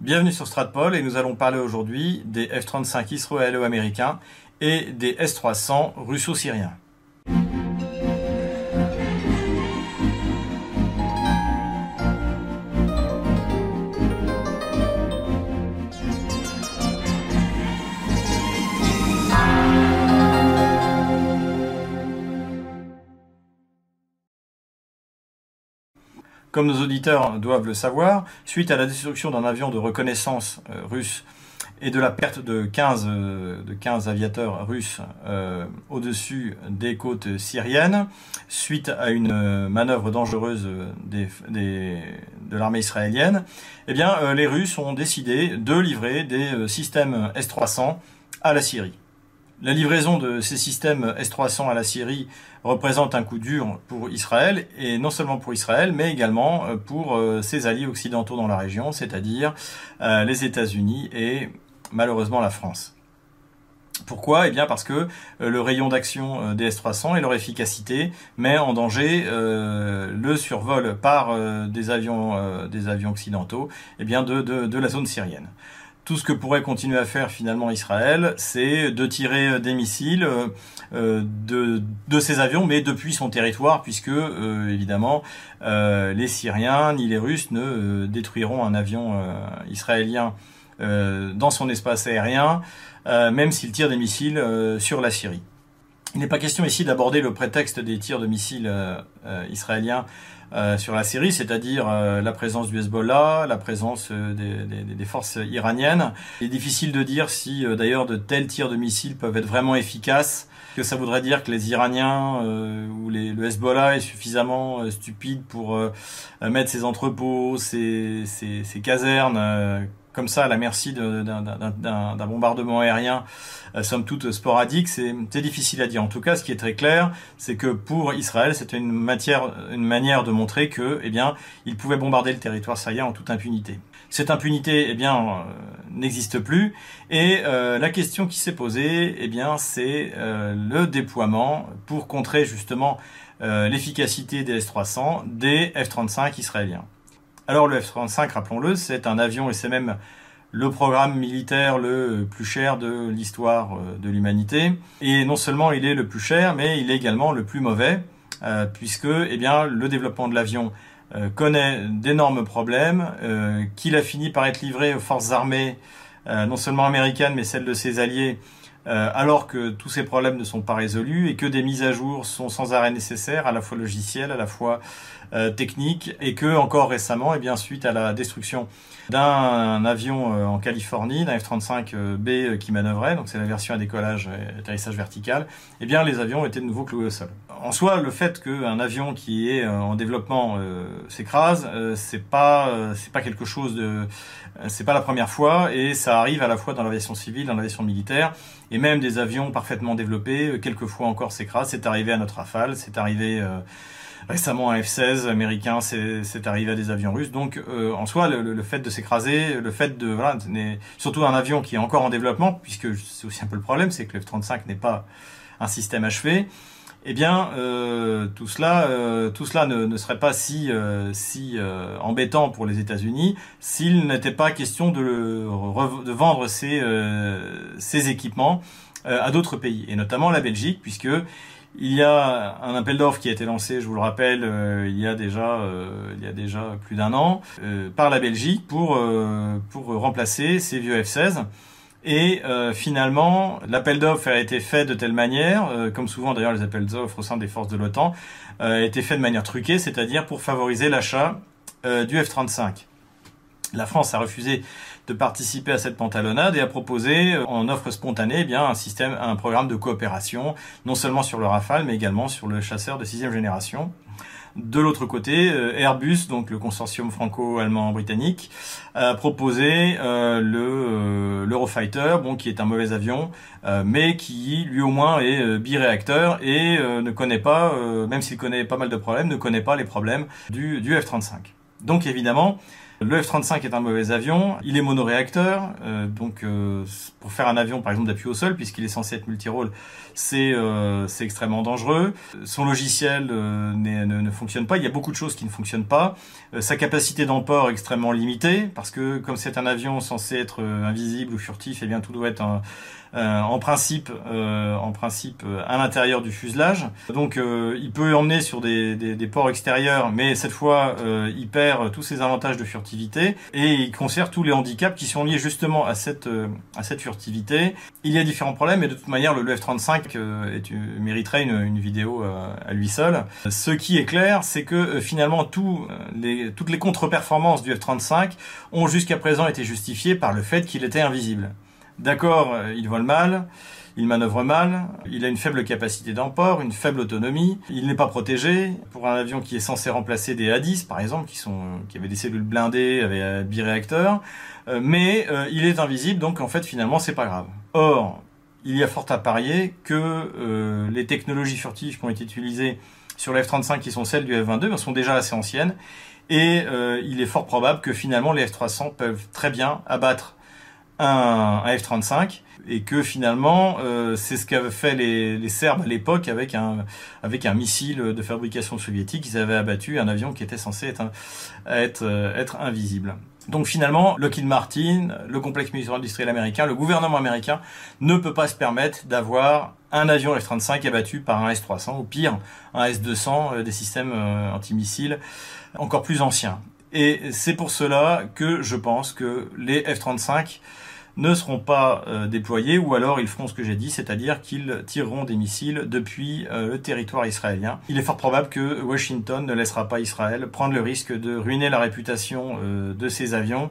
Bienvenue sur Stratpol et nous allons parler aujourd'hui des F-35 israélo-américains et des S-300 russo-syriens. Comme nos auditeurs doivent le savoir, suite à la destruction d'un avion de reconnaissance euh, russe et de la perte de 15, euh, de 15 aviateurs russes euh, au-dessus des côtes syriennes, suite à une manœuvre dangereuse de l'armée israélienne, eh bien, les Russes ont décidé de livrer des systèmes S-300 à la Syrie. La livraison de ces systèmes S-300 à la Syrie représente un coup dur pour Israël, et non seulement pour Israël, mais également euh, pour euh, ses alliés occidentaux dans la région, c'est-à-dire euh, les États-Unis et malheureusement la France. Pourquoi? Eh bien parce que le rayon d'action des S-300 et leur efficacité met en danger le survol par des avions occidentaux eh de la zone syrienne tout ce que pourrait continuer à faire finalement Israël, c'est de tirer des missiles euh, de, de ces avions, mais depuis son territoire, puisque euh, évidemment euh, les Syriens ni les Russes ne détruiront un avion israélien dans son espace aérien, même s'il tire des missiles sur la Syrie. Il n'est pas question ici d'aborder le prétexte des tirs de missiles israéliens euh, sur la Syrie, c'est-à-dire euh, la présence du Hezbollah, la présence euh, des, forces iraniennes. Il est difficile de dire si d'ailleurs de tels tirs de missiles peuvent être vraiment efficaces, que ça voudrait dire que les Iraniens ou les, le Hezbollah est suffisamment stupide pour mettre ses entrepôts, ses, ses casernes comme ça à la merci d'un bombardement aérien, euh, somme toute sporadique, c'est difficile à dire. En tout cas, ce qui est très clair, c'est que pour Israël, c'était une, matière, une manière de montrer que, eh bien, il pouvait bombarder le territoire syrien en toute impunité. Cette impunité, eh bien, euh, n'existe plus. Et euh, la question qui s'est posée, eh bien, c'est le déploiement pour contrer justement l'efficacité des S-300 des F-35 israéliens. Alors le F-35, rappelons-le, c'est un avion et c'est même le programme militaire le plus cher de l'histoire euh, de l'humanité. Et non seulement il est le plus cher, mais il est également le plus mauvais, euh, puisque eh bien, le développement de l'avion euh, connaît d'énormes problèmes, qu'il a fini par être livré aux forces armées, non seulement américaines, mais celles de ses alliés, alors que tous ces problèmes ne sont pas résolus et que des mises à jour sont sans arrêt nécessaires, à la fois logicielles, à la fois euh, technique et que encore récemment, bien suite à la destruction d'un avion euh, en Californie, d'un F-35B euh, qui manœuvrait, donc c'est la version à décollage et atterrissage vertical, eh bien les avions étaient de nouveau cloués au sol. En soi, le fait qu'un avion qui est en développement s'écrase, c'est pas c'est pas quelque chose de c'est pas la première fois et ça arrive à la fois dans l'aviation civile, dans l'aviation militaire et même des avions parfaitement développés, quelquefois encore s'écrasent. C'est arrivé à notre Rafale, c'est arrivé récemment un F-16 américain, c'est arrivé à des avions russes. Donc euh, en soi, le, fait de s'écraser, le fait de voilà, surtout un avion qui est encore en développement, puisque c'est aussi un peu le problème, c'est que le F-35 n'est pas un système achevé. Eh bien, euh, tout cela, euh, tout cela ne, serait pas si, si embêtant pour les États-Unis s'il n'était pas question de, vendre ces, ces équipements à d'autres pays, et notamment la Belgique, puisque il y a un appel d'offres qui a été lancé, je vous le rappelle, euh, il y a déjà euh, plus d'un an euh, par la Belgique pour pour remplacer ces vieux F-16. Et finalement, l'appel d'offres a été fait de telle manière, comme souvent d'ailleurs les appels d'offres au sein des forces de l'OTAN, a été fait de manière truquée, c'est-à-dire pour favoriser l'achat du F-35. La France a refusé de participer à cette pantalonnade et a proposé euh, en offre spontanée eh bien un système, un programme de coopération, non seulement sur le Rafale, mais également sur le chasseur de sixième génération. De l'autre côté, euh, Airbus, donc le consortium franco-allemand-britannique, a proposé euh, le l'Eurofighter, bon, qui est un mauvais avion, mais qui lui au moins est biréacteur et ne connaît pas, même s'il connaît pas mal de problèmes, ne connaît pas les problèmes du, du F-35. Donc évidemment, Le F-35 est un mauvais avion, il est monoréacteur, euh, donc euh, pour faire un avion par exemple d'appui au sol, puisqu'il est censé être multirôle, c'est euh, extrêmement dangereux. Son logiciel ne, ne, fonctionne pas, il y a beaucoup de choses qui ne fonctionnent pas. sa capacité d'emport est extrêmement limitée, parce que comme c'est un avion censé être invisible ou furtif, eh bien tout doit être en principe, en principe à l'intérieur du fuselage. Donc il peut emmener sur des, ports extérieurs, mais cette fois il perd tous ses avantages de et il conserve tous les handicaps qui sont liés justement à cette cette furtivité. Il y a différents problèmes et de toute manière le, F-35 mériterait une, vidéo à lui seul. Ce qui est clair, c'est que finalement toutes les contre-performances du F-35 ont jusqu'à présent été justifiées par le fait qu'il était invisible. D'accord, euh, il vole mal, il manœuvre mal, il a une faible capacité d'emport, une faible autonomie, il n'est pas protégé. Pour un avion qui est censé remplacer des A-10 par exemple, qui, sont, qui avaient des cellules blindées avec un biréacteur, euh, mais euh, il est invisible, donc en fait finalement c'est pas grave. Or, il y a fort à parier que les technologies furtives qui ont été utilisées sur le F-35 qui sont celles du F-22 ben, sont déjà assez anciennes et il est fort probable que finalement les F-300 peuvent très bien abattre un, F-35 et que finalement euh, c'est ce qu'avaient fait les, les, Serbes à l'époque avec un avec un missile de fabrication soviétique. Ils avaient abattu un avion qui était censé être être, euh, être invisible. Donc finalement, Lockheed Martin, le complexe militaire industriel américain, le gouvernement américain ne peut pas se permettre d'avoir un avion F-35 abattu par un S-300 ou pire, un S-200 euh, des systèmes antimissiles encore plus anciens. Et c'est pour cela que je pense que les F-35 ne seront pas euh, déployés ou alors ils feront ce que j'ai dit, c'est-à-dire qu'ils tireront des missiles depuis euh, le territoire israélien. Il est fort probable que Washington ne laissera pas Israël prendre le risque de ruiner la réputation euh, de ses avions,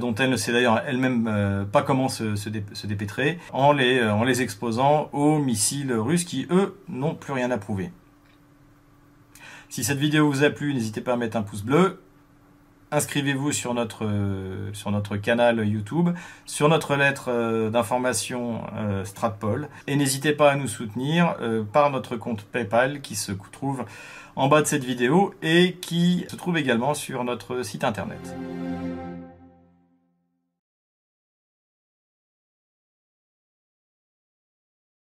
dont elle ne sait d'ailleurs elle-même pas comment se, dépêtrer, en les exposant aux missiles russes qui, eux, n'ont plus rien à prouver. Si cette vidéo vous a plu, n'hésitez pas à mettre un pouce bleu, inscrivez-vous sur notre, euh, sur notre canal YouTube, sur notre lettre euh, d'information euh, Stratpol, et n'hésitez pas à nous soutenir par notre compte PayPal qui se trouve en bas de cette vidéo et qui se trouve également sur notre site internet.